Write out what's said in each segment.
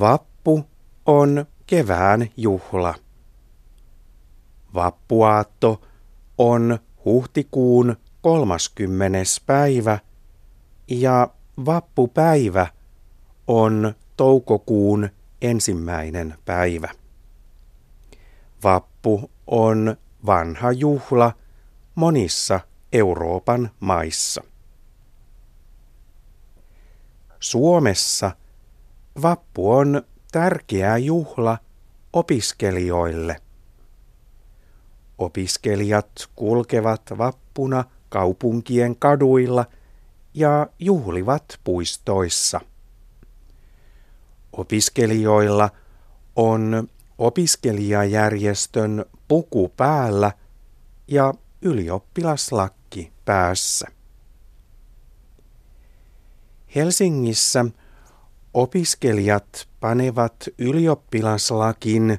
Vappu on kevään juhla. Vappuaatto on huhtikuun 30. päivä ja vappupäivä on toukokuun ensimmäinen päivä. Vappu on vanha juhla monissa Euroopan maissa. Suomessa vappu on tärkeä juhla opiskelijoille. Opiskelijat kulkevat vappuna kaupunkien kaduilla ja juhlivat puistoissa. Opiskelijoilla on opiskelijajärjestön puku päällä ja ylioppilaslakki päässä. Helsingissä opiskelijat panevat ylioppilaslakin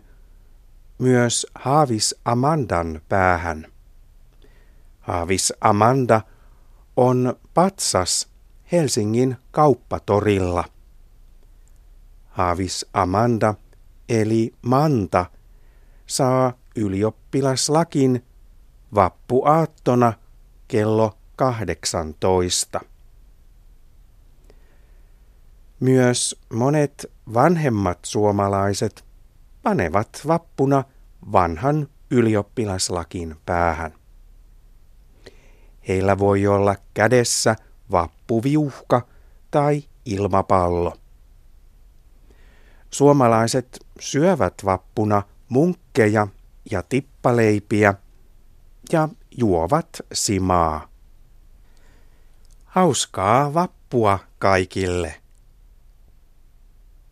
myös Haavis Amandan päähän. Haavis Amanda on patsas Helsingin kauppatorilla. Haavis Amanda eli Manta saa ylioppilaslakin vappuaattona kello 18. Myös monet vanhemmat suomalaiset panevat vappuna vanhan ylioppilaslakin päähän. Heillä voi olla kädessä vappuviuhka tai ilmapallo. Suomalaiset syövät vappuna munkkeja ja tippaleipiä ja juovat simaa. Hauskaa vappua kaikille!